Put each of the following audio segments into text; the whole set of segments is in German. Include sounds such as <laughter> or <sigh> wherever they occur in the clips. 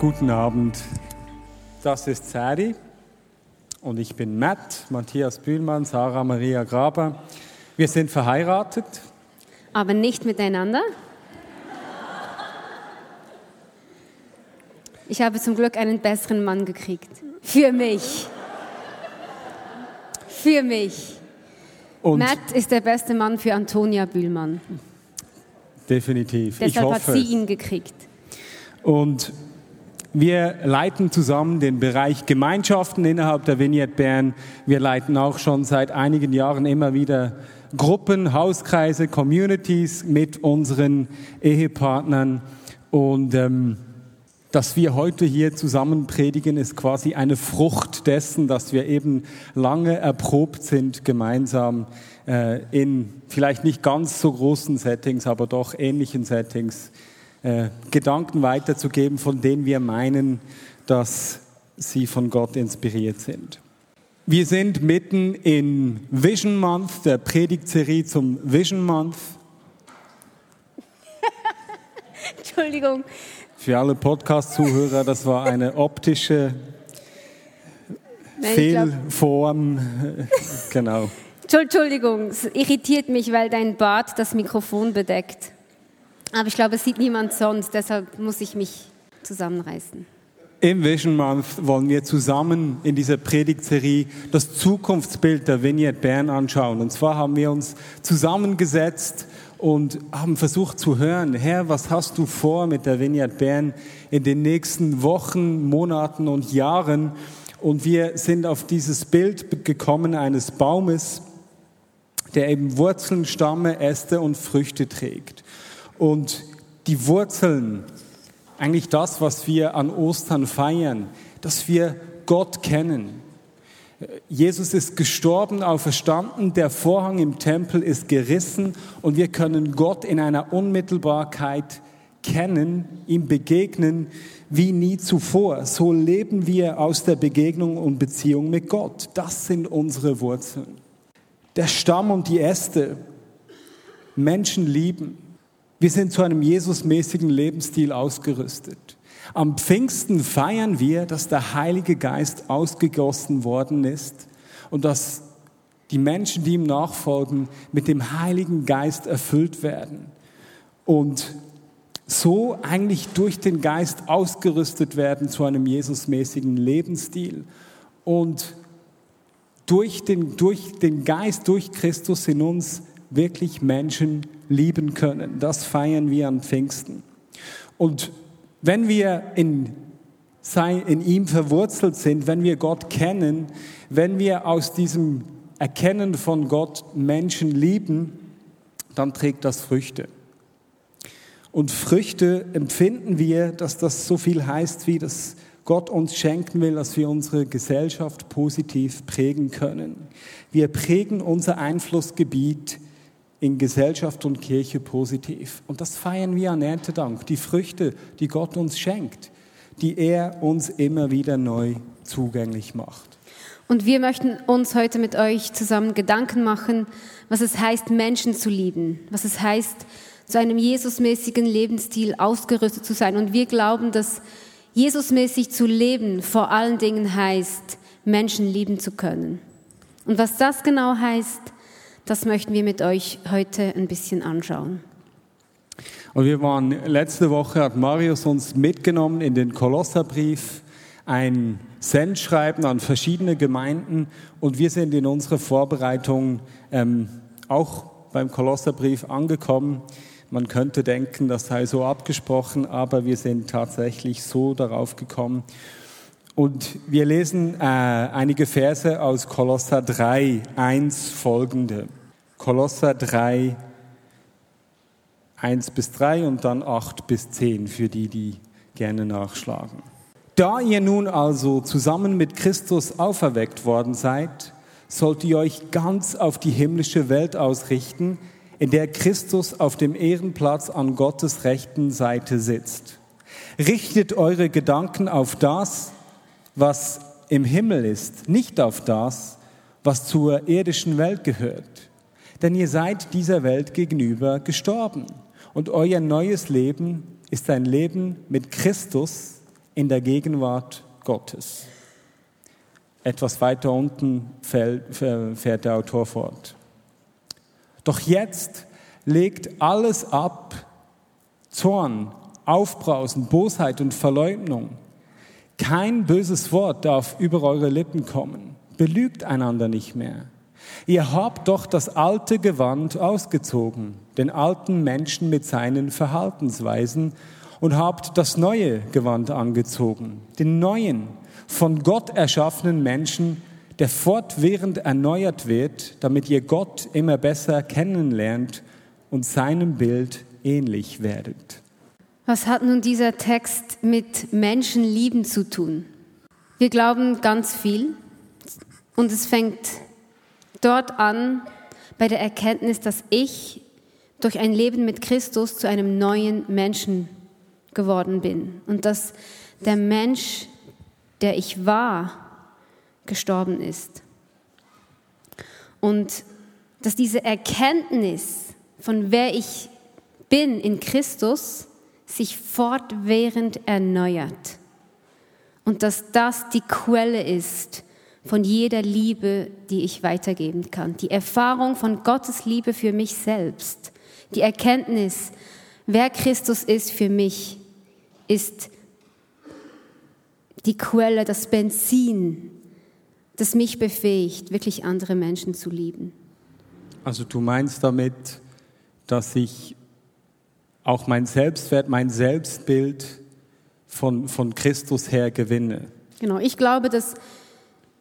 Guten Abend, das ist Sari und ich bin Matt, Matthias Bühlmann, Sarah Maria Graber. Wir sind verheiratet. Aber nicht miteinander. Ich habe zum Glück einen besseren Mann gekriegt. Für mich. Für mich. Und Matt ist der beste Mann für Antonia Bühlmann. definitiv. ich Deshalb hat hoffe. sie es. ihn gekriegt. Und wir leiten zusammen den Bereich Gemeinschaften innerhalb der Vignette Bern. Wir leiten auch schon seit einigen Jahren immer wieder Gruppen, Hauskreise, Communities mit unseren Ehepartnern. Und ähm, dass wir heute hier zusammen predigen, ist quasi eine Frucht dessen, dass wir eben lange erprobt sind, gemeinsam äh, in vielleicht nicht ganz so großen Settings, aber doch ähnlichen Settings äh, Gedanken weiterzugeben, von denen wir meinen, dass sie von Gott inspiriert sind. Wir sind mitten in Vision Month, der Predigtserie zum Vision Month. <laughs> Entschuldigung. Für alle Podcast-Zuhörer, das war eine optische Nein, Fehlform. genau. Entschuldigung, es irritiert mich, weil dein Bart das Mikrofon bedeckt. Aber ich glaube, es sieht niemand sonst, deshalb muss ich mich zusammenreißen. Im Vision Month wollen wir zusammen in dieser Predigtserie das Zukunftsbild der Vignette Bern anschauen. Und zwar haben wir uns zusammengesetzt und haben versucht zu hören, Herr, was hast du vor mit der Vignette Bern in den nächsten Wochen, Monaten und Jahren? Und wir sind auf dieses Bild gekommen eines Baumes, der eben Wurzeln, Stamme, Äste und Früchte trägt. Und die Wurzeln, eigentlich das, was wir an Ostern feiern, dass wir Gott kennen. Jesus ist gestorben, auferstanden, der Vorhang im Tempel ist gerissen und wir können Gott in einer Unmittelbarkeit kennen, ihm begegnen wie nie zuvor. So leben wir aus der Begegnung und Beziehung mit Gott. Das sind unsere Wurzeln. Der Stamm und die Äste, Menschen lieben. Wir sind zu einem Jesusmäßigen Lebensstil ausgerüstet. Am Pfingsten feiern wir, dass der Heilige Geist ausgegossen worden ist und dass die Menschen, die ihm nachfolgen, mit dem Heiligen Geist erfüllt werden und so eigentlich durch den Geist ausgerüstet werden zu einem Jesusmäßigen Lebensstil und durch den, durch den Geist, durch Christus in uns wirklich Menschen lieben können. Das feiern wir an Pfingsten. Und wenn wir in, in ihm verwurzelt sind, wenn wir Gott kennen, wenn wir aus diesem Erkennen von Gott Menschen lieben, dann trägt das Früchte. Und Früchte empfinden wir, dass das so viel heißt, wie dass Gott uns schenken will, dass wir unsere Gesellschaft positiv prägen können. Wir prägen unser Einflussgebiet in Gesellschaft und Kirche positiv. Und das feiern wir an Erntedank, die Früchte, die Gott uns schenkt, die er uns immer wieder neu zugänglich macht. Und wir möchten uns heute mit euch zusammen Gedanken machen, was es heißt, Menschen zu lieben, was es heißt, zu einem Jesusmäßigen Lebensstil ausgerüstet zu sein. Und wir glauben, dass Jesusmäßig zu leben vor allen Dingen heißt, Menschen lieben zu können. Und was das genau heißt, das möchten wir mit euch heute ein bisschen anschauen. Und wir waren letzte Woche, hat Marius uns mitgenommen in den Kolosserbrief, ein Sendschreiben an verschiedene Gemeinden und wir sind in unserer Vorbereitung ähm, auch beim Kolosserbrief angekommen. Man könnte denken, das sei so abgesprochen, aber wir sind tatsächlich so darauf gekommen. Und wir lesen äh, einige Verse aus Kolosser 3, 1 folgende. Kolosser 3, 1 bis 3 und dann 8 bis 10 für die, die gerne nachschlagen. Da ihr nun also zusammen mit Christus auferweckt worden seid, sollt ihr euch ganz auf die himmlische Welt ausrichten, in der Christus auf dem Ehrenplatz an Gottes rechten Seite sitzt. Richtet eure Gedanken auf das, was im Himmel ist, nicht auf das, was zur irdischen Welt gehört. Denn ihr seid dieser Welt gegenüber gestorben und euer neues Leben ist ein Leben mit Christus in der Gegenwart Gottes. Etwas weiter unten fährt der Autor fort. Doch jetzt legt alles ab, Zorn, Aufbrausen, Bosheit und Verleugnung. Kein böses Wort darf über eure Lippen kommen. Belügt einander nicht mehr. Ihr habt doch das alte Gewand ausgezogen, den alten Menschen mit seinen Verhaltensweisen, und habt das neue Gewand angezogen, den neuen, von Gott erschaffenen Menschen, der fortwährend erneuert wird, damit ihr Gott immer besser kennenlernt und seinem Bild ähnlich werdet. Was hat nun dieser Text mit Menschenlieben zu tun? Wir glauben ganz viel und es fängt dort an bei der Erkenntnis, dass ich durch ein Leben mit Christus zu einem neuen Menschen geworden bin und dass der Mensch, der ich war, gestorben ist. Und dass diese Erkenntnis von wer ich bin in Christus sich fortwährend erneuert. Und dass das die Quelle ist von jeder Liebe, die ich weitergeben kann. Die Erfahrung von Gottes Liebe für mich selbst. Die Erkenntnis, wer Christus ist für mich, ist die Quelle, das Benzin, das mich befähigt, wirklich andere Menschen zu lieben. Also du meinst damit, dass ich auch mein Selbstwert, mein Selbstbild von, von Christus her gewinne. Genau, ich glaube, dass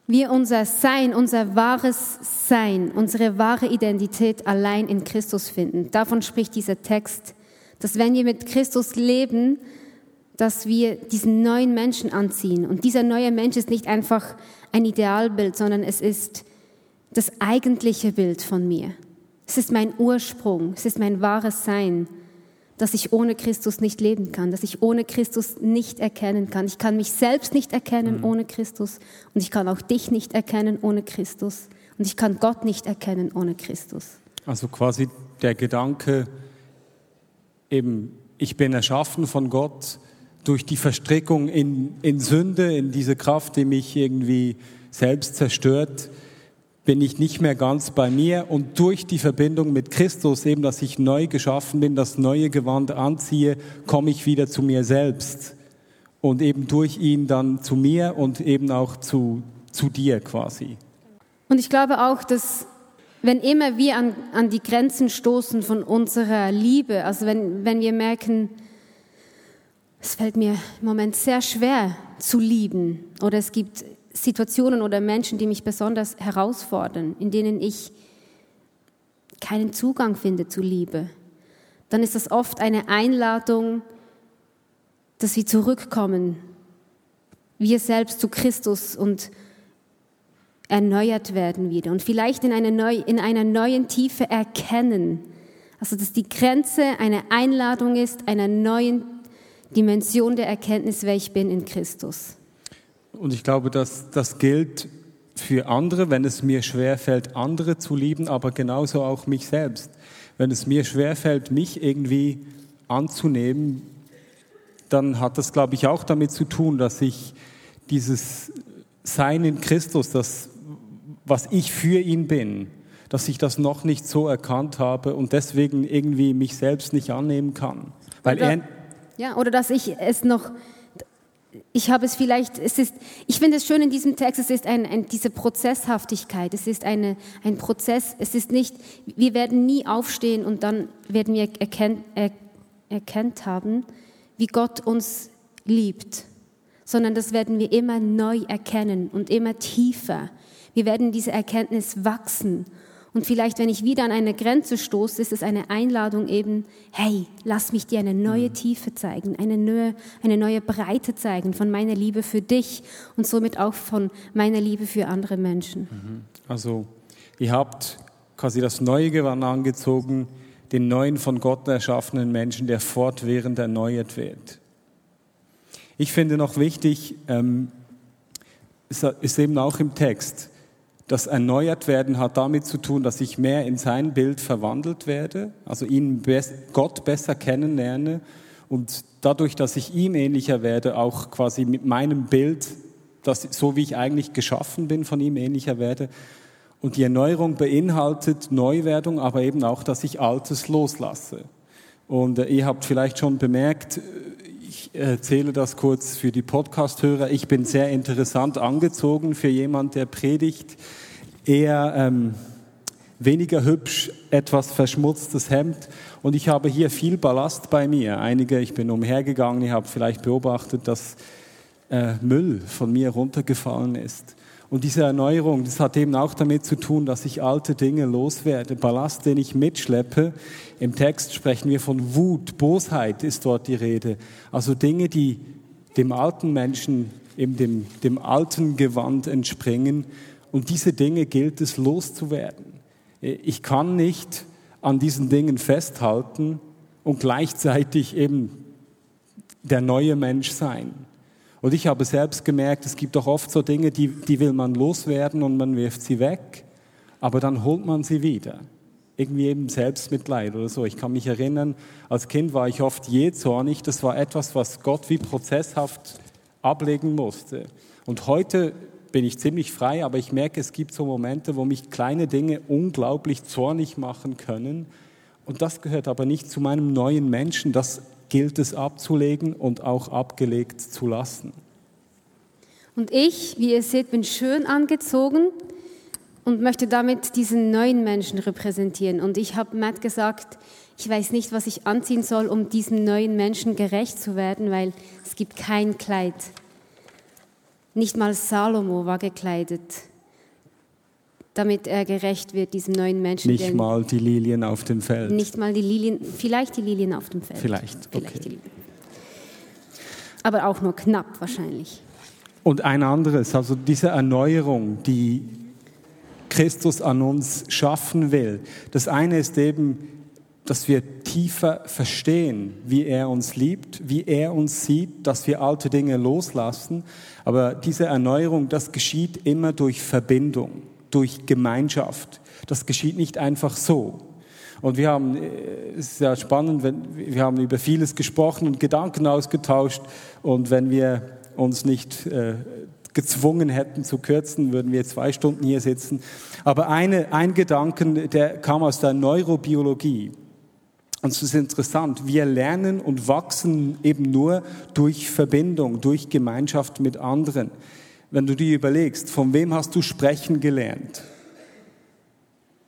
wir unser Sein, unser wahres Sein, unsere wahre Identität allein in Christus finden. Davon spricht dieser Text, dass wenn wir mit Christus leben, dass wir diesen neuen Menschen anziehen. Und dieser neue Mensch ist nicht einfach ein Idealbild, sondern es ist das eigentliche Bild von mir. Es ist mein Ursprung, es ist mein wahres Sein dass ich ohne Christus nicht leben kann, dass ich ohne Christus nicht erkennen kann. Ich kann mich selbst nicht erkennen mhm. ohne Christus und ich kann auch dich nicht erkennen ohne Christus und ich kann Gott nicht erkennen ohne Christus. Also quasi der Gedanke, eben, ich bin erschaffen von Gott durch die Verstrickung in, in Sünde, in diese Kraft, die mich irgendwie selbst zerstört bin ich nicht mehr ganz bei mir und durch die Verbindung mit Christus, eben dass ich neu geschaffen bin, das neue Gewand anziehe, komme ich wieder zu mir selbst und eben durch ihn dann zu mir und eben auch zu, zu dir quasi. Und ich glaube auch, dass wenn immer wir an, an die Grenzen stoßen von unserer Liebe, also wenn, wenn wir merken, es fällt mir im Moment sehr schwer zu lieben oder es gibt Situationen oder Menschen, die mich besonders herausfordern, in denen ich keinen Zugang finde zu Liebe, dann ist das oft eine Einladung, dass wir zurückkommen, wir selbst zu Christus und erneuert werden wieder und vielleicht in, eine neu, in einer neuen Tiefe erkennen, also dass die Grenze eine Einladung ist, einer neuen Dimension der Erkenntnis, wer ich bin in Christus. Und ich glaube, dass das gilt für andere, wenn es mir schwerfällt, andere zu lieben, aber genauso auch mich selbst. Wenn es mir schwerfällt, mich irgendwie anzunehmen, dann hat das, glaube ich, auch damit zu tun, dass ich dieses Sein in Christus, das, was ich für ihn bin, dass ich das noch nicht so erkannt habe und deswegen irgendwie mich selbst nicht annehmen kann. Weil oder, er, ja, oder dass ich es noch ich habe es vielleicht, es ist, ich finde es schön in diesem Text, es ist ein, ein, diese Prozesshaftigkeit, es ist eine, ein Prozess, es ist nicht, wir werden nie aufstehen und dann werden wir erkennt, er, erkennt haben, wie Gott uns liebt, sondern das werden wir immer neu erkennen und immer tiefer. Wir werden diese Erkenntnis wachsen Und vielleicht, wenn ich wieder an eine Grenze stoße, ist es eine Einladung eben, hey, lass mich dir eine neue Tiefe zeigen, eine neue, eine neue Breite zeigen von meiner Liebe für dich und somit auch von meiner Liebe für andere Menschen. Mhm. Also, ihr habt quasi das neue Gewand angezogen, den neuen von Gott erschaffenen Menschen, der fortwährend erneuert wird. Ich finde noch wichtig, ähm, ist eben auch im Text, das erneuert werden hat damit zu tun, dass ich mehr in sein Bild verwandelt werde, also ihn Gott besser kennenlerne und dadurch, dass ich ihm ähnlicher werde, auch quasi mit meinem Bild, dass, so wie ich eigentlich geschaffen bin, von ihm ähnlicher werde. Und die Erneuerung beinhaltet Neuwerdung, aber eben auch, dass ich Altes loslasse. Und äh, ihr habt vielleicht schon bemerkt, ich erzähle das kurz für die Podcast-Hörer. Ich bin sehr interessant angezogen für jemand, der predigt. Eher ähm, weniger hübsch, etwas verschmutztes Hemd. Und ich habe hier viel Ballast bei mir. Einige, ich bin umhergegangen, ihr habt vielleicht beobachtet, dass äh, Müll von mir runtergefallen ist. Und diese Erneuerung, das hat eben auch damit zu tun, dass ich alte Dinge loswerde. Ballast, den ich mitschleppe. Im Text sprechen wir von Wut, Bosheit ist dort die Rede. Also Dinge, die dem alten Menschen, eben dem, dem alten Gewand entspringen. Und diese Dinge gilt es loszuwerden. Ich kann nicht an diesen Dingen festhalten und gleichzeitig eben der neue Mensch sein. Und ich habe selbst gemerkt, es gibt doch oft so Dinge, die, die will man loswerden und man wirft sie weg, aber dann holt man sie wieder. Irgendwie eben Selbstmitleid oder so. Ich kann mich erinnern, als Kind war ich oft jähzornig. Das war etwas, was Gott wie prozesshaft ablegen musste. Und heute bin ich ziemlich frei, aber ich merke, es gibt so Momente, wo mich kleine Dinge unglaublich zornig machen können. Und das gehört aber nicht zu meinem neuen Menschen. Das gilt es abzulegen und auch abgelegt zu lassen. Und ich, wie ihr seht, bin schön angezogen und möchte damit diesen neuen Menschen repräsentieren. Und ich habe Matt gesagt, ich weiß nicht, was ich anziehen soll, um diesem neuen Menschen gerecht zu werden, weil es gibt kein Kleid. Nicht mal Salomo war gekleidet damit er gerecht wird, diesem neuen Menschen. Nicht mal die Lilien auf dem Feld. Nicht mal die Lilien, vielleicht die Lilien auf dem Feld. Vielleicht, vielleicht okay. Aber auch nur knapp wahrscheinlich. Und ein anderes, also diese Erneuerung, die Christus an uns schaffen will. Das eine ist eben, dass wir tiefer verstehen, wie er uns liebt, wie er uns sieht, dass wir alte Dinge loslassen. Aber diese Erneuerung, das geschieht immer durch Verbindung durch Gemeinschaft. Das geschieht nicht einfach so. Und wir haben, äh, es ist ja spannend, wenn, wir haben über vieles gesprochen und Gedanken ausgetauscht. Und wenn wir uns nicht äh, gezwungen hätten zu kürzen, würden wir zwei Stunden hier sitzen. Aber eine, ein Gedanken, der kam aus der Neurobiologie. Und es ist interessant, wir lernen und wachsen eben nur durch Verbindung, durch Gemeinschaft mit anderen wenn du dir überlegst, von wem hast du sprechen gelernt?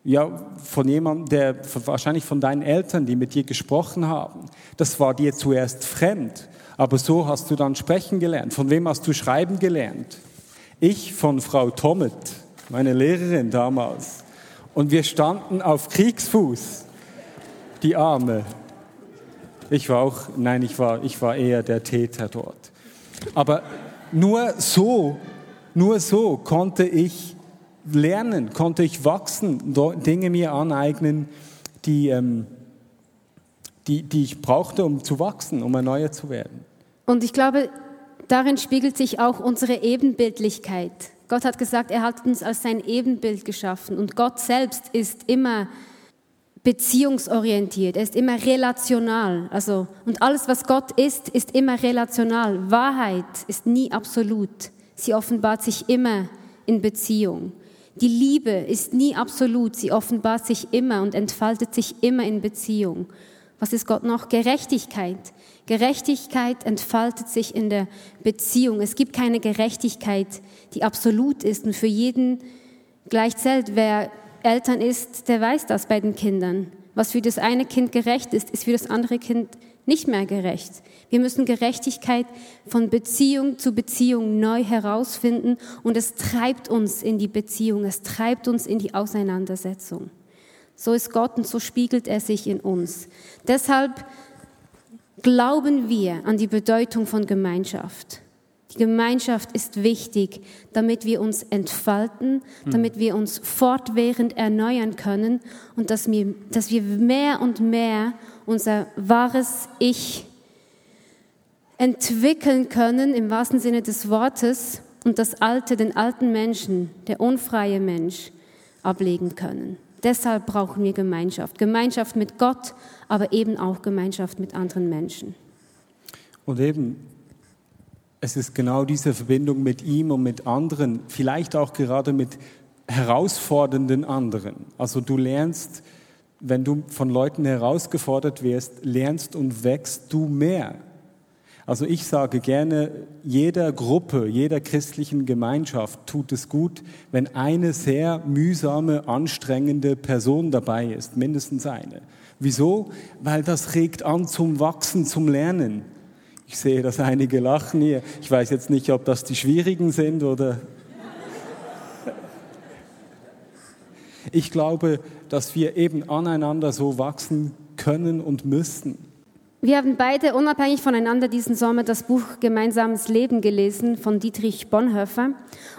Ja, von jemandem, der wahrscheinlich von deinen Eltern, die mit dir gesprochen haben. Das war dir zuerst fremd, aber so hast du dann sprechen gelernt. Von wem hast du schreiben gelernt? Ich von Frau Tommet, meine Lehrerin damals. Und wir standen auf Kriegsfuß, die Arme. Ich war auch, nein, ich war, ich war eher der Täter dort. Aber nur so nur so konnte ich lernen, konnte ich wachsen, Dinge mir aneignen, die, ähm, die, die ich brauchte, um zu wachsen, um erneuert zu werden. Und ich glaube, darin spiegelt sich auch unsere Ebenbildlichkeit. Gott hat gesagt, er hat uns als sein Ebenbild geschaffen und Gott selbst ist immer beziehungsorientiert, er ist immer relational. Also, und alles, was Gott ist, ist immer relational. Wahrheit ist nie absolut. Sie offenbart sich immer in Beziehung. Die Liebe ist nie absolut, sie offenbart sich immer und entfaltet sich immer in Beziehung. Was ist Gott noch? Gerechtigkeit. Gerechtigkeit entfaltet sich in der Beziehung. Es gibt keine Gerechtigkeit, die absolut ist und für jeden gleich zählt. Wer Eltern ist, der weiß das bei den Kindern. Was für das eine Kind gerecht ist, ist für das andere Kind nicht mehr gerecht. Wir müssen Gerechtigkeit von Beziehung zu Beziehung neu herausfinden und es treibt uns in die Beziehung, es treibt uns in die Auseinandersetzung. So ist Gott und so spiegelt er sich in uns. Deshalb glauben wir an die Bedeutung von Gemeinschaft. Die Gemeinschaft ist wichtig, damit wir uns entfalten, damit wir uns fortwährend erneuern können und dass wir, dass wir mehr und mehr unser wahres Ich entwickeln können, im wahrsten Sinne des Wortes, und das Alte, den alten Menschen, der unfreie Mensch, ablegen können. Deshalb brauchen wir Gemeinschaft. Gemeinschaft mit Gott, aber eben auch Gemeinschaft mit anderen Menschen. Und eben, es ist genau diese Verbindung mit ihm und mit anderen, vielleicht auch gerade mit herausfordernden anderen. Also du lernst, wenn du von Leuten herausgefordert wirst, lernst und wächst du mehr. Also ich sage gerne, jeder Gruppe, jeder christlichen Gemeinschaft tut es gut, wenn eine sehr mühsame, anstrengende Person dabei ist, mindestens eine. Wieso? Weil das regt an zum Wachsen, zum Lernen. Ich sehe, dass einige lachen hier. Ich weiß jetzt nicht, ob das die Schwierigen sind oder. <laughs> Ich glaube, dass wir eben aneinander so wachsen können und müssen. Wir haben beide unabhängig voneinander diesen Sommer das Buch Gemeinsames Leben gelesen von Dietrich Bonhoeffer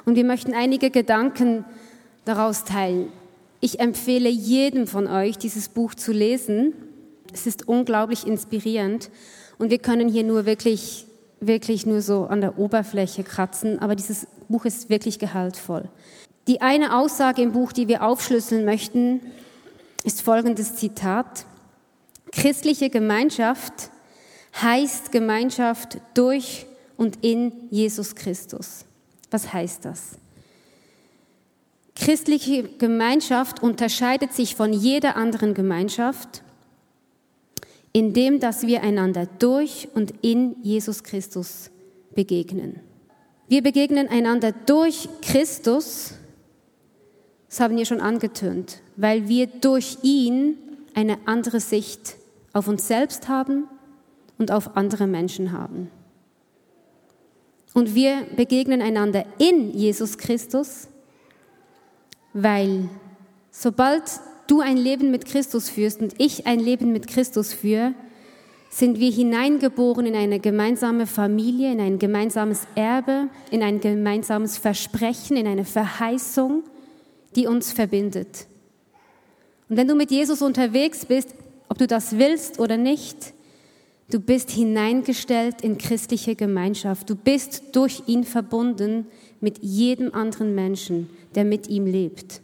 und wir möchten einige Gedanken daraus teilen. Ich empfehle jedem von euch, dieses Buch zu lesen. Es ist unglaublich inspirierend und wir können hier nur wirklich, wirklich nur so an der Oberfläche kratzen, aber dieses Buch ist wirklich gehaltvoll. Die eine Aussage im Buch, die wir aufschlüsseln möchten, ist folgendes Zitat. Christliche Gemeinschaft heißt Gemeinschaft durch und in Jesus Christus. Was heißt das? Christliche Gemeinschaft unterscheidet sich von jeder anderen Gemeinschaft in dem, dass wir einander durch und in Jesus Christus begegnen. Wir begegnen einander durch Christus, das haben wir schon angetönt, weil wir durch ihn eine andere Sicht auf uns selbst haben und auf andere Menschen haben. Und wir begegnen einander in Jesus Christus, weil sobald du ein Leben mit Christus führst und ich ein Leben mit Christus führe, sind wir hineingeboren in eine gemeinsame Familie, in ein gemeinsames Erbe, in ein gemeinsames Versprechen, in eine Verheißung, die uns verbindet. Und wenn du mit Jesus unterwegs bist, ob du das willst oder nicht, du bist hineingestellt in christliche Gemeinschaft. Du bist durch ihn verbunden mit jedem anderen Menschen, der mit ihm lebt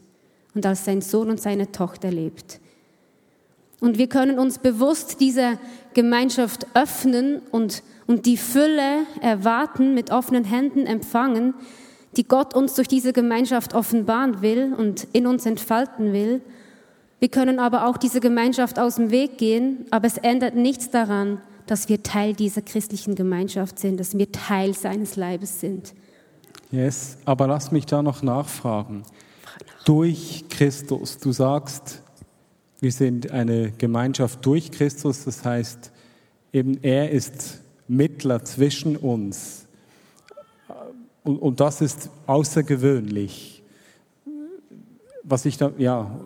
und als sein Sohn und seine Tochter lebt. Und wir können uns bewusst dieser Gemeinschaft öffnen und, und die Fülle erwarten, mit offenen Händen empfangen, die Gott uns durch diese Gemeinschaft offenbaren will und in uns entfalten will. Wir können aber auch diese Gemeinschaft aus dem Weg gehen, aber es ändert nichts daran, dass wir Teil dieser christlichen Gemeinschaft sind, dass wir Teil seines Leibes sind. Yes, aber lass mich da noch nachfragen durch Christus. Du sagst, wir sind eine Gemeinschaft durch Christus, das heißt, eben er ist Mittler zwischen uns. Und, und das ist außergewöhnlich. Was ich da, ja,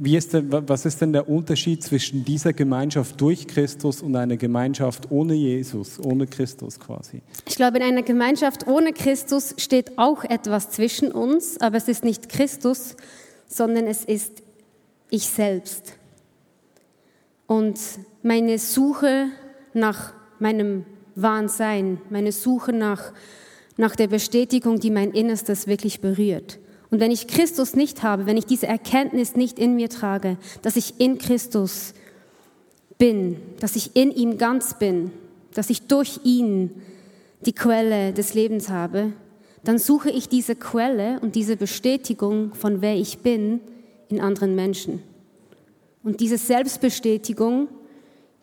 wie ist denn, was ist denn der Unterschied zwischen dieser Gemeinschaft durch Christus und einer Gemeinschaft ohne Jesus, ohne Christus quasi? Ich glaube, in einer Gemeinschaft ohne Christus steht auch etwas zwischen uns, aber es ist nicht Christus, sondern es ist ich selbst. Und meine Suche nach meinem wahren meine Suche nach, nach der Bestätigung, die mein Innerstes wirklich berührt. Und wenn ich Christus nicht habe, wenn ich diese Erkenntnis nicht in mir trage, dass ich in Christus bin, dass ich in ihm ganz bin, dass ich durch ihn die Quelle des Lebens habe, dann suche ich diese Quelle und diese Bestätigung von wer ich bin in anderen Menschen. Und diese Selbstbestätigung,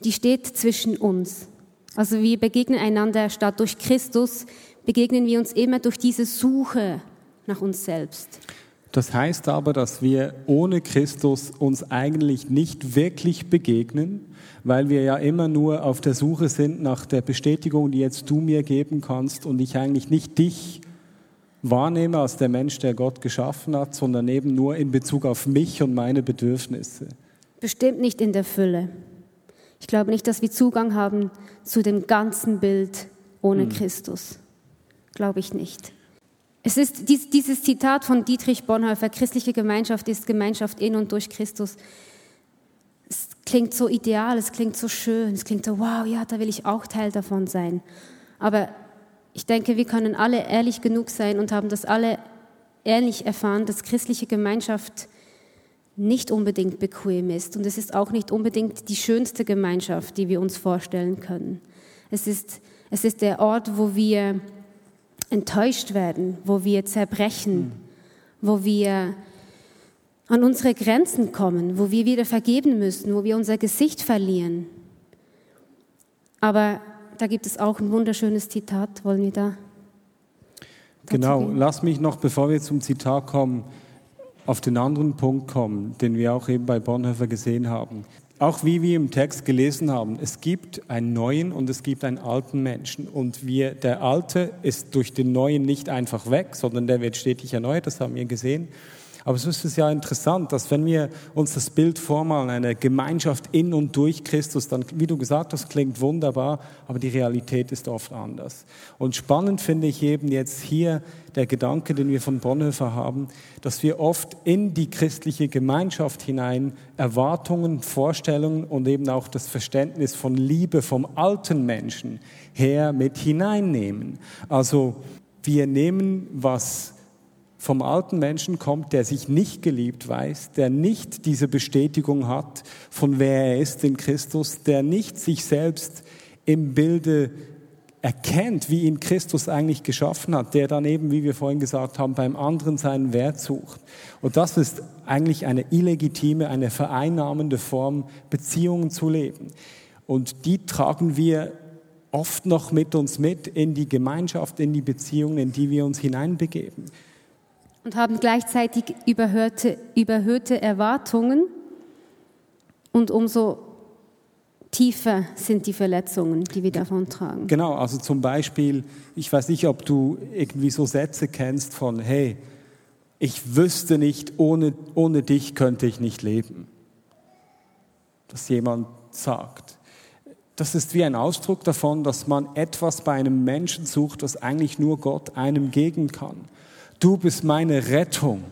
die steht zwischen uns. Also wir begegnen einander statt durch Christus, begegnen wir uns immer durch diese Suche nach uns selbst. Das heißt aber, dass wir ohne Christus uns eigentlich nicht wirklich begegnen, weil wir ja immer nur auf der Suche sind nach der Bestätigung, die jetzt du mir geben kannst und ich eigentlich nicht dich wahrnehme als der Mensch, der Gott geschaffen hat, sondern eben nur in Bezug auf mich und meine Bedürfnisse. Bestimmt nicht in der Fülle. Ich glaube nicht, dass wir Zugang haben zu dem ganzen Bild ohne hm. Christus. Glaube ich nicht. Es ist dieses Zitat von Dietrich Bonhoeffer, christliche Gemeinschaft ist Gemeinschaft in und durch Christus. Es klingt so ideal, es klingt so schön, es klingt so, wow, ja, da will ich auch Teil davon sein. Aber ich denke, wir können alle ehrlich genug sein und haben das alle ehrlich erfahren, dass christliche Gemeinschaft nicht unbedingt bequem ist. Und es ist auch nicht unbedingt die schönste Gemeinschaft, die wir uns vorstellen können. Es ist, es ist der Ort, wo wir enttäuscht werden, wo wir zerbrechen, wo wir an unsere Grenzen kommen, wo wir wieder vergeben müssen, wo wir unser Gesicht verlieren. Aber da gibt es auch ein wunderschönes Zitat. Wollen wir da? Genau, lass mich noch, bevor wir zum Zitat kommen, auf den anderen Punkt kommen, den wir auch eben bei Bonhoeffer gesehen haben auch wie wir im Text gelesen haben, es gibt einen neuen und es gibt einen alten Menschen. Und wir, der Alte ist durch den Neuen nicht einfach weg, sondern der wird stetig erneuert, das haben wir gesehen. Aber es ist ja interessant, dass wenn wir uns das Bild vormalen, eine Gemeinschaft in und durch Christus, dann, wie du gesagt hast, klingt wunderbar, aber die Realität ist oft anders. Und spannend finde ich eben jetzt hier der Gedanke, den wir von Bonhoeffer haben, dass wir oft in die christliche Gemeinschaft hinein Erwartungen, Vorstellungen und eben auch das Verständnis von Liebe vom alten Menschen her mit hineinnehmen. Also wir nehmen, was vom alten Menschen kommt, der sich nicht geliebt weiß, der nicht diese Bestätigung hat, von wer er ist in Christus, der nicht sich selbst im Bilde erkennt, wie ihn Christus eigentlich geschaffen hat, der dann eben, wie wir vorhin gesagt haben, beim anderen seinen Wert sucht. Und das ist eigentlich eine illegitime, eine vereinnahmende Form, Beziehungen zu leben. Und die tragen wir oft noch mit uns mit in die Gemeinschaft, in die Beziehungen, in die wir uns hineinbegeben und haben gleichzeitig überhörte, überhöhte Erwartungen und umso tiefer sind die Verletzungen, die wir davon tragen. Genau, also zum Beispiel, ich weiß nicht, ob du irgendwie so Sätze kennst von, hey, ich wüsste nicht, ohne, ohne dich könnte ich nicht leben. Dass jemand sagt. Das ist wie ein Ausdruck davon, dass man etwas bei einem Menschen sucht, was eigentlich nur Gott einem geben kann. Du bist meine Rettung.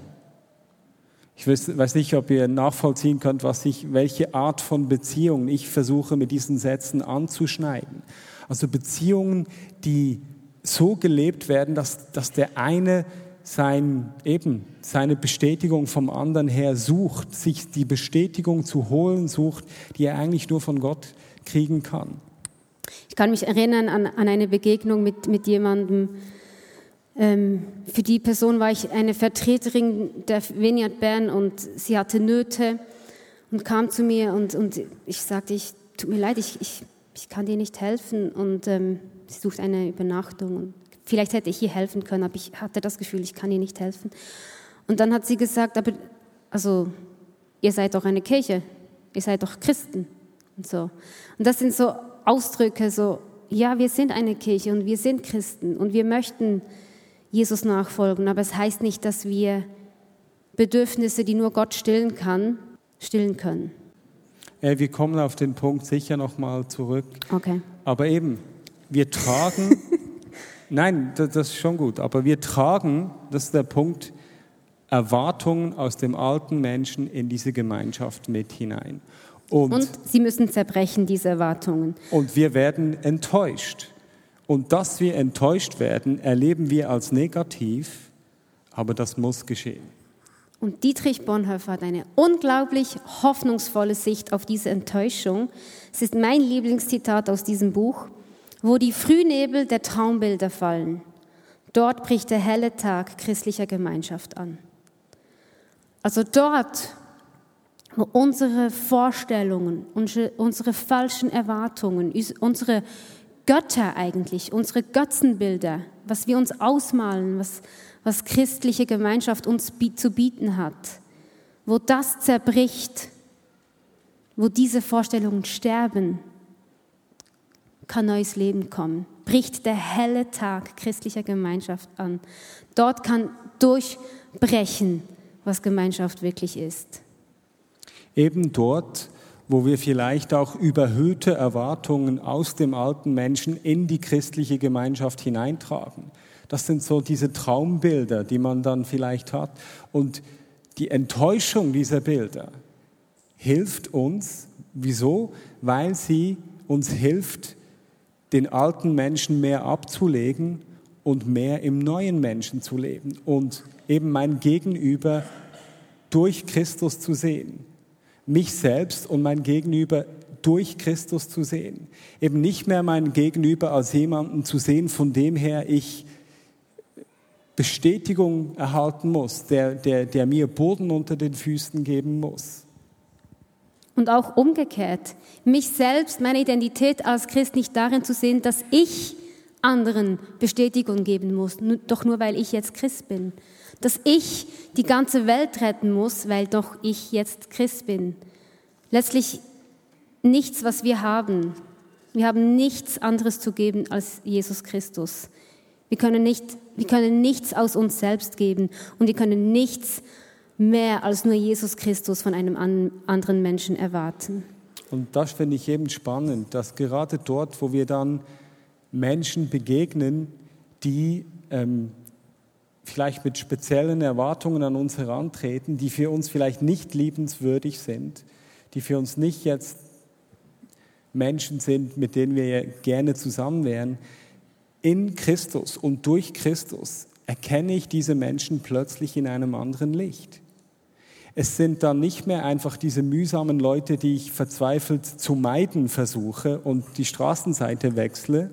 Ich weiß nicht, ob ihr nachvollziehen könnt, was ich, welche Art von Beziehungen ich versuche mit diesen Sätzen anzuschneiden. Also Beziehungen, die so gelebt werden, dass, dass der eine sein, eben seine Bestätigung vom anderen her sucht, sich die Bestätigung zu holen sucht, die er eigentlich nur von Gott kriegen kann. Ich kann mich erinnern an, an eine Begegnung mit, mit jemandem, für die Person war ich eine Vertreterin der Vineyard Bern und sie hatte Nöte und kam zu mir und, und ich sagte, ich tut mir leid, ich, ich, ich kann dir nicht helfen und ähm, sie sucht eine Übernachtung und vielleicht hätte ich ihr helfen können, aber ich hatte das Gefühl, ich kann ihr nicht helfen. Und dann hat sie gesagt, aber also ihr seid doch eine Kirche, ihr seid doch Christen und so. Und das sind so Ausdrücke, so ja, wir sind eine Kirche und wir sind Christen und wir möchten Jesus nachfolgen. Aber es heißt nicht, dass wir Bedürfnisse, die nur Gott stillen kann, stillen können. Äh, wir kommen auf den Punkt sicher nochmal zurück. Okay. Aber eben, wir tragen, <laughs> nein, das ist schon gut, aber wir tragen, das ist der Punkt, Erwartungen aus dem alten Menschen in diese Gemeinschaft mit hinein. Und, und sie müssen zerbrechen, diese Erwartungen. Und wir werden enttäuscht. Und dass wir enttäuscht werden, erleben wir als negativ, aber das muss geschehen. Und Dietrich Bonhoeffer hat eine unglaublich hoffnungsvolle Sicht auf diese Enttäuschung. Es ist mein Lieblingszitat aus diesem Buch. Wo die Frühnebel der Traumbilder fallen, dort bricht der helle Tag christlicher Gemeinschaft an. Also dort, wo unsere Vorstellungen, unsere, falschen Erwartungen, unsere Götter eigentlich, unsere Götzenbilder, was wir uns ausmalen, was, was christliche Gemeinschaft uns zu bieten hat, wo das zerbricht, wo diese Vorstellungen sterben, kann neues Leben kommen. Bricht der helle Tag christlicher Gemeinschaft an. Dort kann durchbrechen, was Gemeinschaft wirklich ist. Eben dort, wo wir vielleicht auch überhöhte Erwartungen aus dem alten Menschen in die christliche Gemeinschaft hineintragen. Das sind so diese Traumbilder, die man dann vielleicht hat. Und die Enttäuschung dieser Bilder hilft uns. Wieso? Weil sie uns hilft, den alten Menschen mehr abzulegen und mehr im neuen Menschen zu leben und eben mein Gegenüber durch Christus zu sehen. Mich selbst und mein Gegenüber durch Christus zu sehen. Eben nicht mehr mein Gegenüber als jemanden zu sehen, von dem her ich Bestätigung erhalten muss, der, der, der mir Boden unter den Füßen geben muss. Und auch umgekehrt, mich selbst, meine Identität als Christ nicht darin zu sehen, dass ich anderen Bestätigung geben muss, doch nur weil ich jetzt Christ bin. Dass ich die ganze Welt retten muss, weil doch ich jetzt Christ bin. Letztlich nichts, was wir haben. Wir haben nichts anderes zu geben als Jesus Christus. Wir können, nicht, wir können nichts aus uns selbst geben und wir können nichts mehr als nur Jesus Christus von einem anderen Menschen erwarten. Und das finde ich eben spannend, dass gerade dort, wo wir dann Menschen begegnen, die ähm, vielleicht mit speziellen Erwartungen an uns herantreten, die für uns vielleicht nicht liebenswürdig sind, die für uns nicht jetzt Menschen sind, mit denen wir gerne zusammen wären, in Christus und durch Christus erkenne ich diese Menschen plötzlich in einem anderen Licht. Es sind dann nicht mehr einfach diese mühsamen Leute, die ich verzweifelt zu meiden versuche und die Straßenseite wechsle,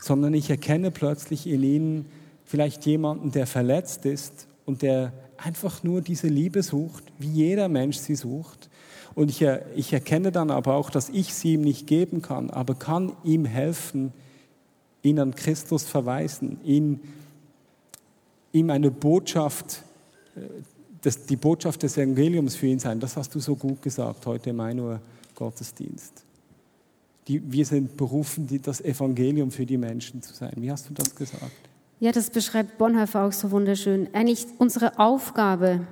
sondern ich erkenne plötzlich in ihnen vielleicht jemanden, der verletzt ist und der einfach nur diese Liebe sucht, wie jeder Mensch sie sucht. Und ich, ich erkenne dann aber auch, dass ich sie ihm nicht geben kann, aber kann ihm helfen, ihn an Christus verweisen, ihn, ihm eine Botschaft äh, das, die Botschaft des Evangeliums für ihn sein. Das hast du so gut gesagt heute im 1 Uhr Gottesdienst. Die, wir sind berufen, die, das Evangelium für die Menschen zu sein. Wie hast du das gesagt? Ja, das beschreibt Bonhoeffer auch so wunderschön. Eigentlich unsere Aufgabe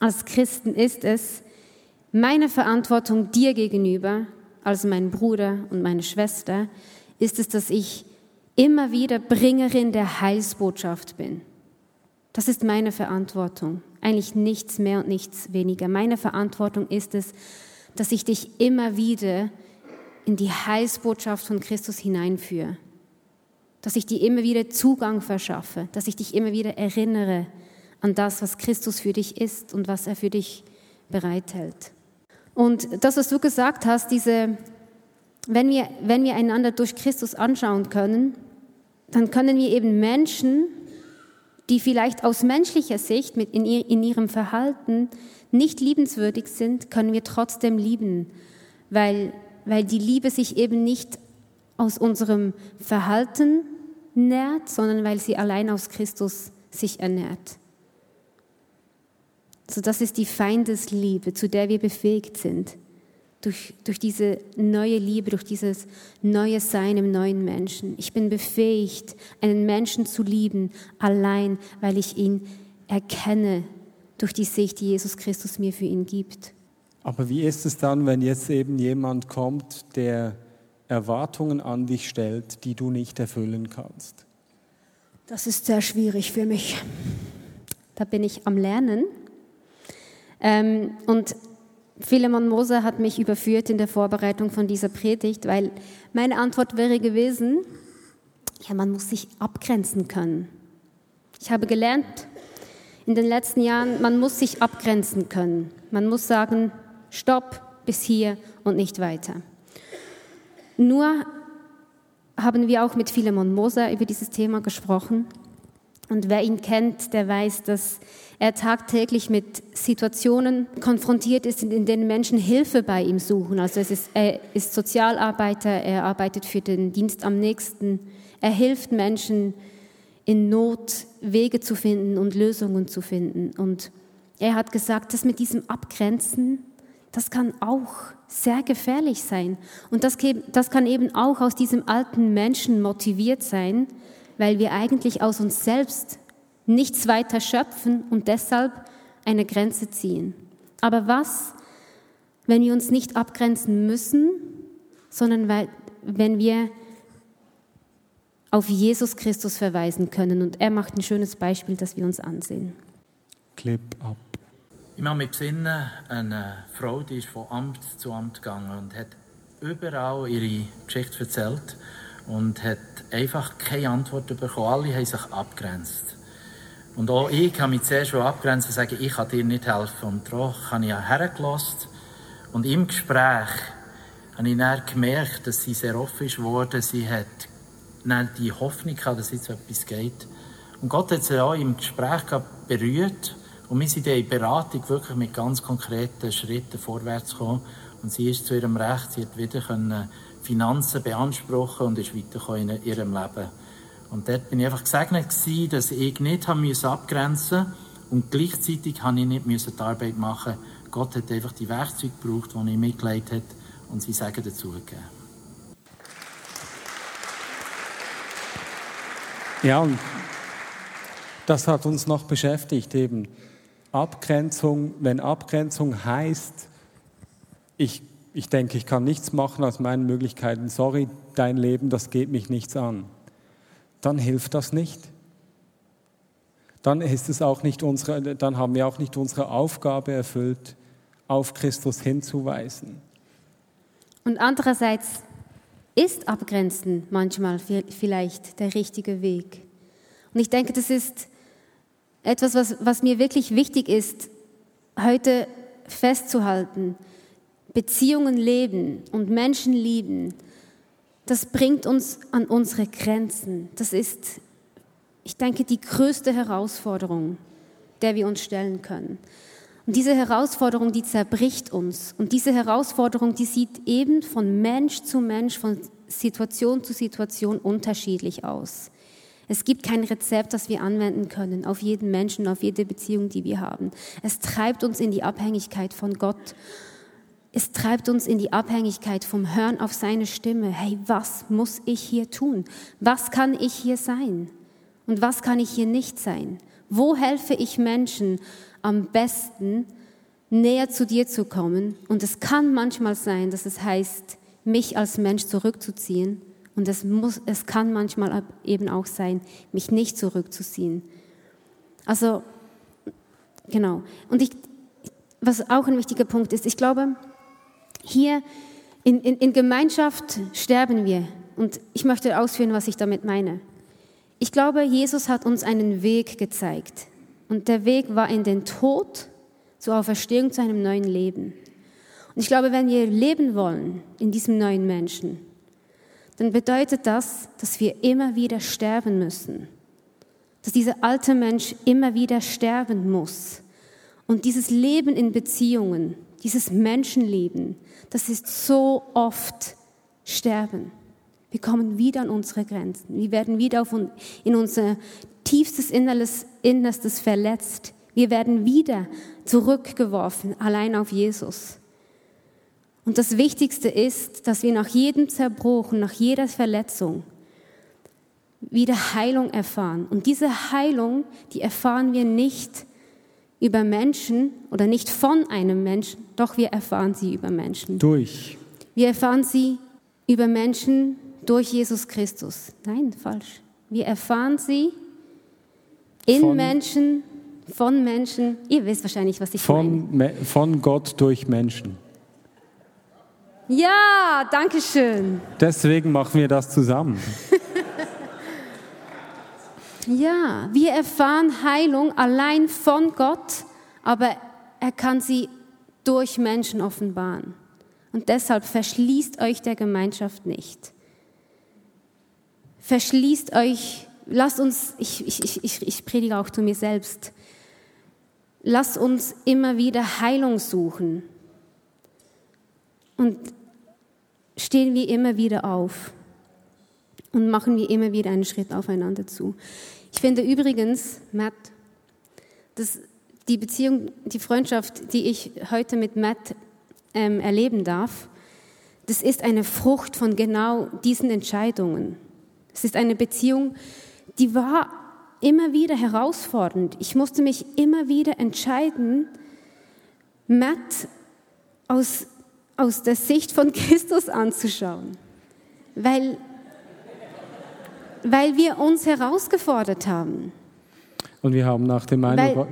als Christen ist es, meine Verantwortung dir gegenüber, als mein Bruder und meine Schwester, ist es, dass ich immer wieder Bringerin der Heilsbotschaft bin. Das ist meine Verantwortung. Eigentlich nichts mehr und nichts weniger. Meine Verantwortung ist es, dass ich dich immer wieder in die Heilsbotschaft von Christus hineinführe. Dass ich dir immer wieder Zugang verschaffe. Dass ich dich immer wieder erinnere an das, was Christus für dich ist und was er für dich bereithält. Und das, was du gesagt hast, diese, wenn wir, wenn wir einander durch Christus anschauen können, dann können wir eben Menschen die vielleicht aus menschlicher Sicht mit in, ihr, in ihrem Verhalten nicht liebenswürdig sind, können wir trotzdem lieben, weil, weil die Liebe sich eben nicht aus unserem Verhalten nährt, sondern weil sie allein aus Christus sich ernährt. So, das ist die Feindesliebe, zu der wir befähigt sind durch, durch diese neue Liebe, durch dieses neue Sein im neuen Menschen. Ich bin befähigt, einen Menschen zu lieben, allein weil ich ihn erkenne durch die Sicht, die Jesus Christus mir für ihn gibt. Aber wie ist es dann, wenn jetzt eben jemand kommt, der Erwartungen an dich stellt, die du nicht erfüllen kannst? Das ist sehr schwierig für mich. Da bin ich am Lernen. Ähm, und Philemon Moser hat mich überführt in der Vorbereitung von dieser Predigt, weil meine Antwort wäre gewesen, ja, man muss sich abgrenzen können. Ich habe gelernt in den letzten Jahren, man muss sich abgrenzen können. Man muss sagen, stopp bis hier und nicht weiter. Nur haben wir auch mit Philemon Moser über dieses Thema gesprochen Und wer ihn kennt, der weiß, dass er tagtäglich mit Situationen konfrontiert ist, in denen Menschen Hilfe bei ihm suchen. Also ist, er ist Sozialarbeiter, er arbeitet für den Dienst am nächsten, er hilft Menschen in Not Wege zu finden und Lösungen zu finden. Und er hat gesagt, dass mit diesem Abgrenzen, das kann auch sehr gefährlich sein. Und das, das kann eben auch aus diesem alten Menschen motiviert sein, weil wir eigentlich aus uns selbst nichts weiter schöpfen und deshalb eine Grenze ziehen. Aber was, wenn wir uns nicht abgrenzen müssen, sondern weil, wenn wir auf Jesus Christus verweisen können. Und er macht ein schönes Beispiel, das wir uns ansehen. Clip ab. Ich mache mich besinnen, eine Frau, die ist von Amt zu Amt gegangen und hat überall ihre Geschichte erzählt und hat einfach keine Antwort bekommen. Alle haben sich abgrenzt. Und auch ich habe mich zuerst schon abgrenzt und sagen, ich kann dir nicht helfen. Und darauf habe ich ja hergelassen. Und im Gespräch habe ich dann gemerkt, dass sie sehr offen ist geworden. Sie hat dann die Hoffnung gehabt, dass jetzt etwas geht. Und Gott hat sie auch im Gespräch berührt. Und wir sind in der Beratung wirklich mit ganz konkreten Schritten vorwärts gekommen. Und sie ist zu ihrem Recht, sie hat wieder Finanzen beanspruchen und ist weitergekommen in ihrem Leben. Und dort bin ich einfach gesegnet gewesen, dass ich nicht haben müssen abgrenzen und gleichzeitig habe ich nicht die Arbeit machen. Gott hat einfach die Werkzeuge gebraucht, die ich mitgelegt hat und sie Sagen dazu gegeben. Ja, und das hat uns noch beschäftigt eben. Abgrenzung, wenn Abgrenzung heißt, ich, ich denke, ich kann nichts machen aus meinen Möglichkeiten, sorry, dein Leben, das geht mich nichts an, dann hilft das nicht. Dann ist es auch nicht unsere, dann haben wir auch nicht unsere Aufgabe erfüllt, auf Christus hinzuweisen. Und andererseits ist Abgrenzen manchmal vielleicht der richtige Weg. Und ich denke, das ist etwas, was, was mir wirklich wichtig ist, heute festzuhalten. Beziehungen leben und Menschen lieben, das bringt uns an unsere Grenzen. Das ist, ich denke, die größte Herausforderung, der wir uns stellen können. Und diese Herausforderung, die zerbricht uns. Und diese Herausforderung, die sieht eben von Mensch zu Mensch, von Situation zu Situation unterschiedlich aus. Es gibt kein Rezept, das wir anwenden können auf jeden Menschen, auf jede Beziehung, die wir haben. Es treibt uns in die Abhängigkeit von Gott. Es treibt uns in die Abhängigkeit vom Hören auf seine Stimme. Hey, was muss ich hier tun? Was kann ich hier sein? Und was kann ich hier nicht sein? Wo helfe ich Menschen am besten, näher zu dir zu kommen? Und es kann manchmal sein, dass es heißt, mich als Mensch zurückzuziehen. Und es, muss, es kann manchmal eben auch sein, mich nicht zurückzuziehen. Also, genau. Und ich, was auch ein wichtiger Punkt ist, ich glaube, hier in, in, in Gemeinschaft sterben wir. Und ich möchte ausführen, was ich damit meine. Ich glaube, Jesus hat uns einen Weg gezeigt. Und der Weg war in den Tod zur Auferstehung zu einem neuen Leben. Und ich glaube, wenn wir leben wollen in diesem neuen Menschen, dann bedeutet das, dass wir immer wieder sterben müssen. Dass dieser alte Mensch immer wieder sterben muss. Und dieses Leben in Beziehungen, dieses Menschenleben, das ist so oft Sterben. Wir kommen wieder an unsere Grenzen. Wir werden wieder in unser tiefstes Inneres, Innerstes verletzt. Wir werden wieder zurückgeworfen, allein auf Jesus. Und das Wichtigste ist, dass wir nach jedem Zerbruch und nach jeder Verletzung wieder Heilung erfahren. Und diese Heilung, die erfahren wir nicht über Menschen oder nicht von einem Menschen, doch wir erfahren sie über Menschen. Durch. Wir erfahren sie über Menschen, durch Jesus Christus. Nein, falsch. Wir erfahren sie in von, Menschen, von Menschen. Ihr wisst wahrscheinlich, was ich von, meine. Von Gott durch Menschen. Ja, danke schön. Deswegen machen wir das zusammen. <laughs> ja, wir erfahren Heilung allein von Gott, aber er kann sie durch Menschen offenbaren. Und deshalb verschließt euch der Gemeinschaft nicht. Verschließt euch lass uns, ich, ich, ich, ich predige auch zu mir selbst, lass uns immer wieder Heilung suchen und stehen wir immer wieder auf und machen wir immer wieder einen Schritt aufeinander zu. Ich finde übrigens, Matt, dass die Beziehung, die Freundschaft, die ich heute mit Matt ähm, erleben darf, das ist eine Frucht von genau diesen Entscheidungen. Es ist eine Beziehung, die war immer wieder herausfordernd. Ich musste mich immer wieder entscheiden, Matt aus, aus der Sicht von Christus anzuschauen, weil, weil wir uns herausgefordert haben. Und wir haben nach dem einen,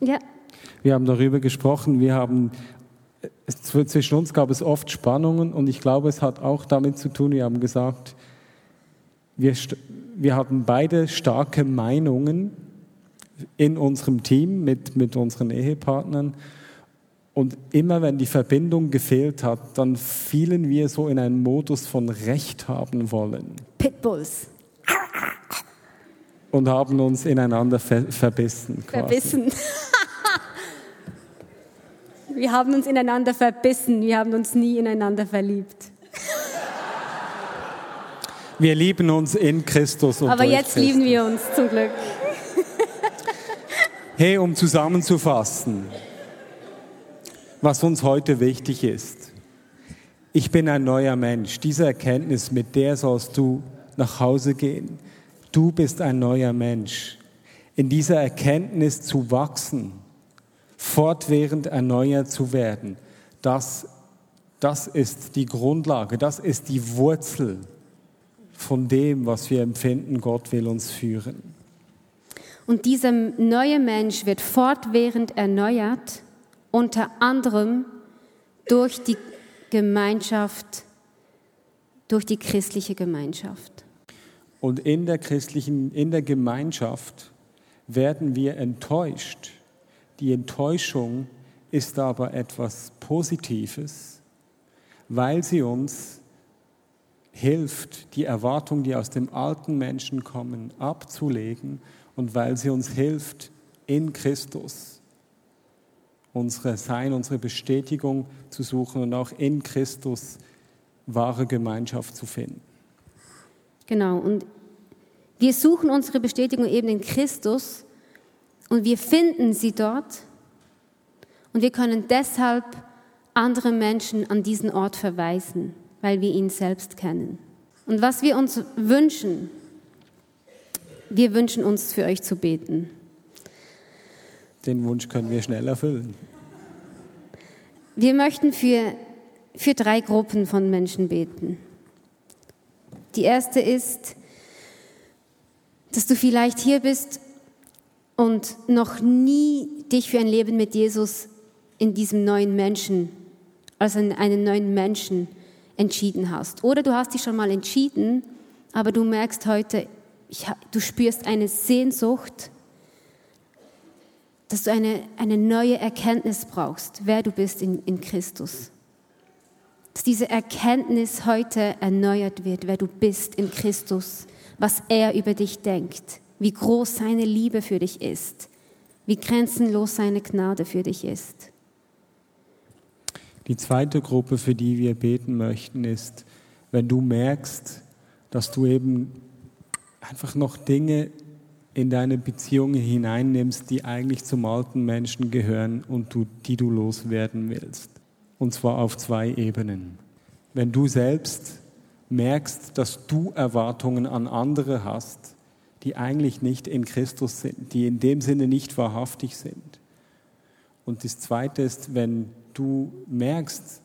ja. wir haben darüber gesprochen, wir haben zwischen uns gab es oft Spannungen und ich glaube, es hat auch damit zu tun, wir haben gesagt, wir, wir hatten beide starke Meinungen in unserem Team mit, mit unseren Ehepartnern. Und immer wenn die Verbindung gefehlt hat, dann fielen wir so in einen Modus von Recht haben wollen. Pitbulls. Und haben uns ineinander ver verbissen. Quasi. Verbissen. <laughs> wir haben uns ineinander verbissen, wir haben uns nie ineinander verliebt. Wir lieben uns in Christus. Aber jetzt Christus. lieben wir uns zum Glück. hey, um zusammenzufassen, was uns heute wichtig ist. Ich bin ein neuer Mensch. Diese Erkenntnis, mit der sollst du nach Hause gehen. Du bist ein neuer Mensch. In dieser Erkenntnis zu wachsen, fortwährend erneuert zu werden, das, das ist die Grundlage, das ist die Wurzel von dem, was wir empfinden, Gott will uns führen. Und dieser neue Mensch wird fortwährend erneuert, unter anderem durch die Gemeinschaft, durch die christliche Gemeinschaft. Und in der christlichen, in der Gemeinschaft werden wir enttäuscht. Die Enttäuschung ist aber etwas Positives, weil sie uns hilft, die Erwartungen, die aus dem alten Menschen kommen, abzulegen und weil sie uns hilft, in Christus unsere Sein, unsere Bestätigung zu suchen und auch in Christus wahre Gemeinschaft zu finden. Genau, und wir suchen unsere Bestätigung eben in Christus und wir finden sie dort und wir können deshalb andere Menschen an diesen Ort verweisen weil wir ihn selbst kennen. Und was wir uns wünschen, wir wünschen uns für euch zu beten. Den Wunsch können wir schnell erfüllen. Wir möchten für, für drei Gruppen von Menschen beten. Die erste ist, dass du vielleicht hier bist und noch nie dich für ein Leben mit Jesus in diesem neuen Menschen, also einen neuen Menschen entschieden hast. Oder du hast dich schon mal entschieden, aber du merkst heute, ich, du spürst eine Sehnsucht, dass du eine, eine neue Erkenntnis brauchst, wer du bist in, in Christus. Dass diese Erkenntnis heute erneuert wird, wer du bist in Christus, was er über dich denkt, wie groß seine Liebe für dich ist, wie grenzenlos seine Gnade für dich ist. Die zweite Gruppe, für die wir beten möchten, ist, wenn du merkst, dass du eben einfach noch Dinge in deine Beziehungen hineinnimmst, die eigentlich zum alten Menschen gehören und du, die du loswerden willst. Und zwar auf zwei Ebenen. Wenn du selbst merkst, dass du Erwartungen an andere hast, die eigentlich nicht in Christus sind, die in dem Sinne nicht wahrhaftig sind. Und das Zweite ist, wenn du merkst,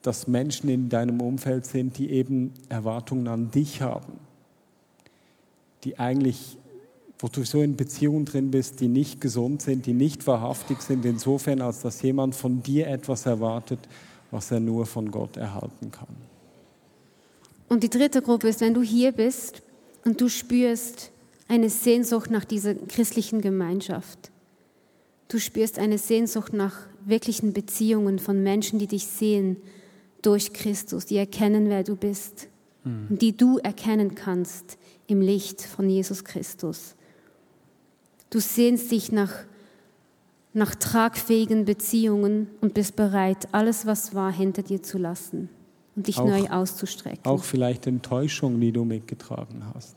dass Menschen in deinem Umfeld sind, die eben Erwartungen an dich haben, die eigentlich, wo du so in Beziehungen drin bist, die nicht gesund sind, die nicht wahrhaftig sind, insofern, als dass jemand von dir etwas erwartet, was er nur von Gott erhalten kann. Und die dritte Gruppe ist, wenn du hier bist und du spürst eine Sehnsucht nach dieser christlichen Gemeinschaft. Du spürst eine Sehnsucht nach wirklichen Beziehungen von Menschen, die dich sehen durch Christus, die erkennen, wer du bist, mhm. die du erkennen kannst im Licht von Jesus Christus. Du sehnst dich nach, nach tragfähigen Beziehungen und bist bereit, alles, was war, hinter dir zu lassen und dich Auch- neu auszustrecken. Auch vielleicht Enttäuschung, die du mitgetragen hast.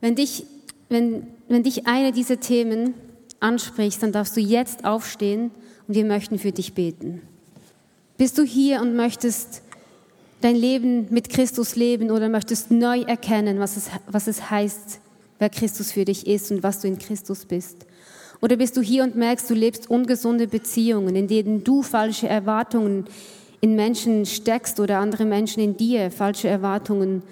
Wenn dich, wenn, wenn dich eine dieser Themen anspricht, dann darfst du jetzt aufstehen und wir möchten für dich beten. Bist du hier und möchtest dein Leben mit Christus leben oder möchtest neu erkennen, was es, was es heißt, wer Christus für dich ist und was du in Christus bist? Oder bist du hier und merkst, du lebst ungesunde Beziehungen, in denen du falsche Erwartungen in Menschen steckst oder andere Menschen in dir falsche Erwartungen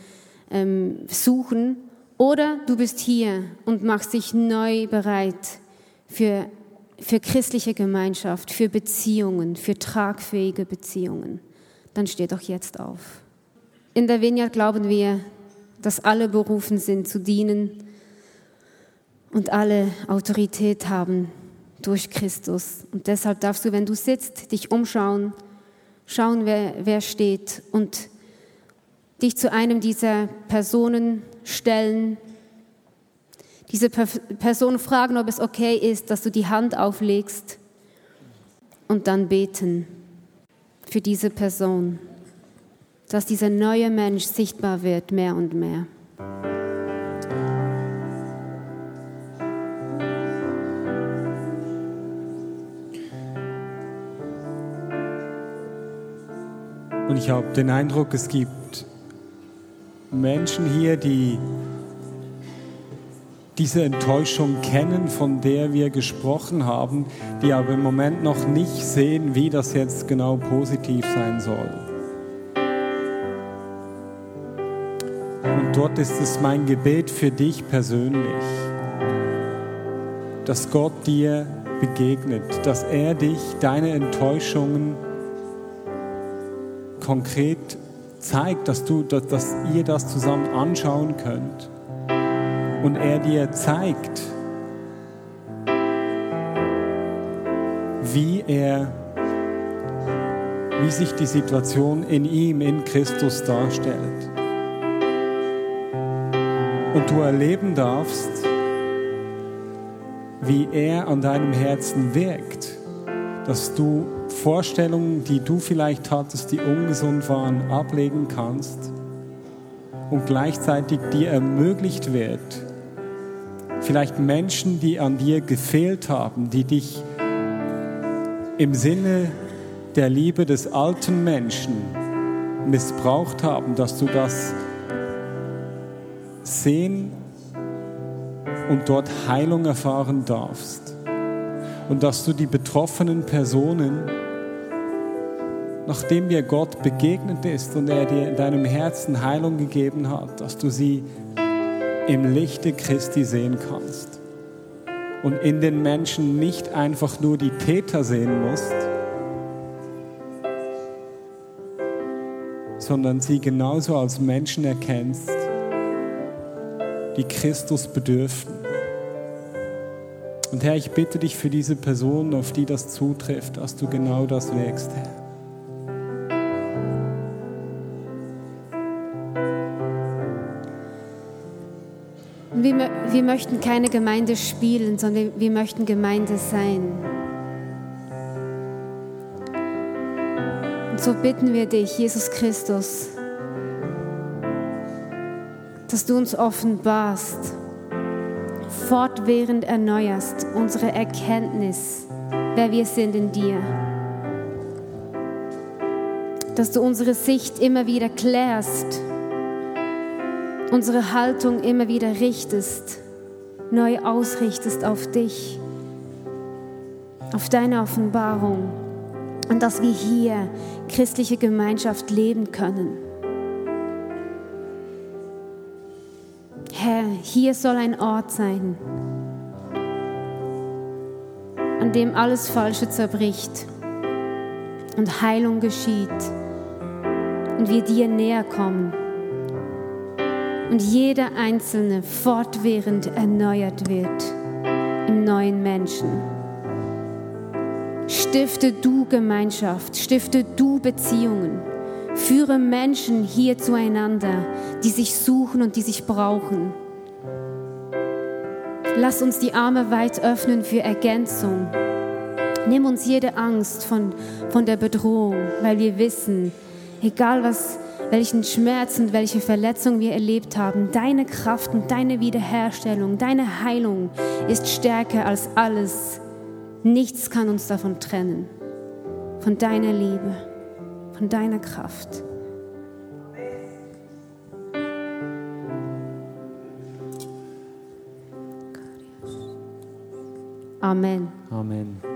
ähm, suchen? Oder du bist hier und machst dich neu bereit für, für christliche Gemeinschaft, für Beziehungen, für tragfähige Beziehungen. Dann steh doch jetzt auf. In der Vineyard glauben wir, dass alle berufen sind zu dienen und alle Autorität haben durch Christus. Und deshalb darfst du, wenn du sitzt, dich umschauen, schauen, wer, wer steht und dich zu einem dieser Personen stellen, diese Per- Person fragen, ob es okay ist, dass du die Hand auflegst und dann beten für diese Person, dass dieser neue Mensch sichtbar wird, mehr und mehr. Und ich habe den Eindruck, es gibt Menschen hier, die diese Enttäuschung kennen, von der wir gesprochen haben, die aber im Moment noch nicht sehen, wie das jetzt genau positiv sein soll. Und dort ist es mein Gebet für dich persönlich, dass Gott dir begegnet, dass er dich, deine Enttäuschungen konkret zeigt, dass, du, dass, dass ihr das zusammen anschauen könnt und er dir zeigt, wie er, wie sich die Situation in ihm, in Christus darstellt. Und du erleben darfst, wie er an deinem Herzen wirkt, dass du Vorstellungen, die du vielleicht hattest, die ungesund waren, ablegen kannst und gleichzeitig dir ermöglicht wird, vielleicht Menschen, die an dir gefehlt haben, die dich im Sinne der Liebe des alten Menschen missbraucht haben, dass du das sehen und dort Heilung erfahren darfst. Und dass du die betroffenen Personen, nachdem dir Gott begegnet ist und er dir in deinem Herzen Heilung gegeben hat, dass du sie im Lichte Christi sehen kannst und in den Menschen nicht einfach nur die Täter sehen musst, sondern sie genauso als Menschen erkennst, die Christus bedürfen. Und Herr, ich bitte dich für diese Personen, auf die das zutrifft, dass du genau das wirkst, Herr. Wir, mö- wir möchten keine Gemeinde spielen, sondern wir möchten Gemeinde sein. Und so bitten wir dich, Jesus Christus, dass du uns offenbarst, fortwährend erneuerst unsere Erkenntnis, wer wir sind in dir. Dass du unsere Sicht immer wieder klärst unsere Haltung immer wieder richtest, neu ausrichtest auf dich, auf deine Offenbarung und dass wir hier christliche Gemeinschaft leben können. Herr, hier soll ein Ort sein, an dem alles Falsche zerbricht und Heilung geschieht und wir dir näher kommen und jeder Einzelne fortwährend erneuert wird im neuen Menschen. Stifte du Gemeinschaft, stifte du Beziehungen, Führe Menschen hier zueinander, die sich suchen und die sich brauchen. Lass uns die Arme weit öffnen für Ergänzung. Nimm uns jede Angst von, von der Bedrohung, weil wir wissen, egal was, welchen Schmerz und welche Verletzung wir erlebt haben, deine Kraft und deine Wiederherstellung, deine Heilung ist stärker als alles. Nichts kann uns davon trennen, von deiner Liebe, von deiner Kraft. Amen. Amen.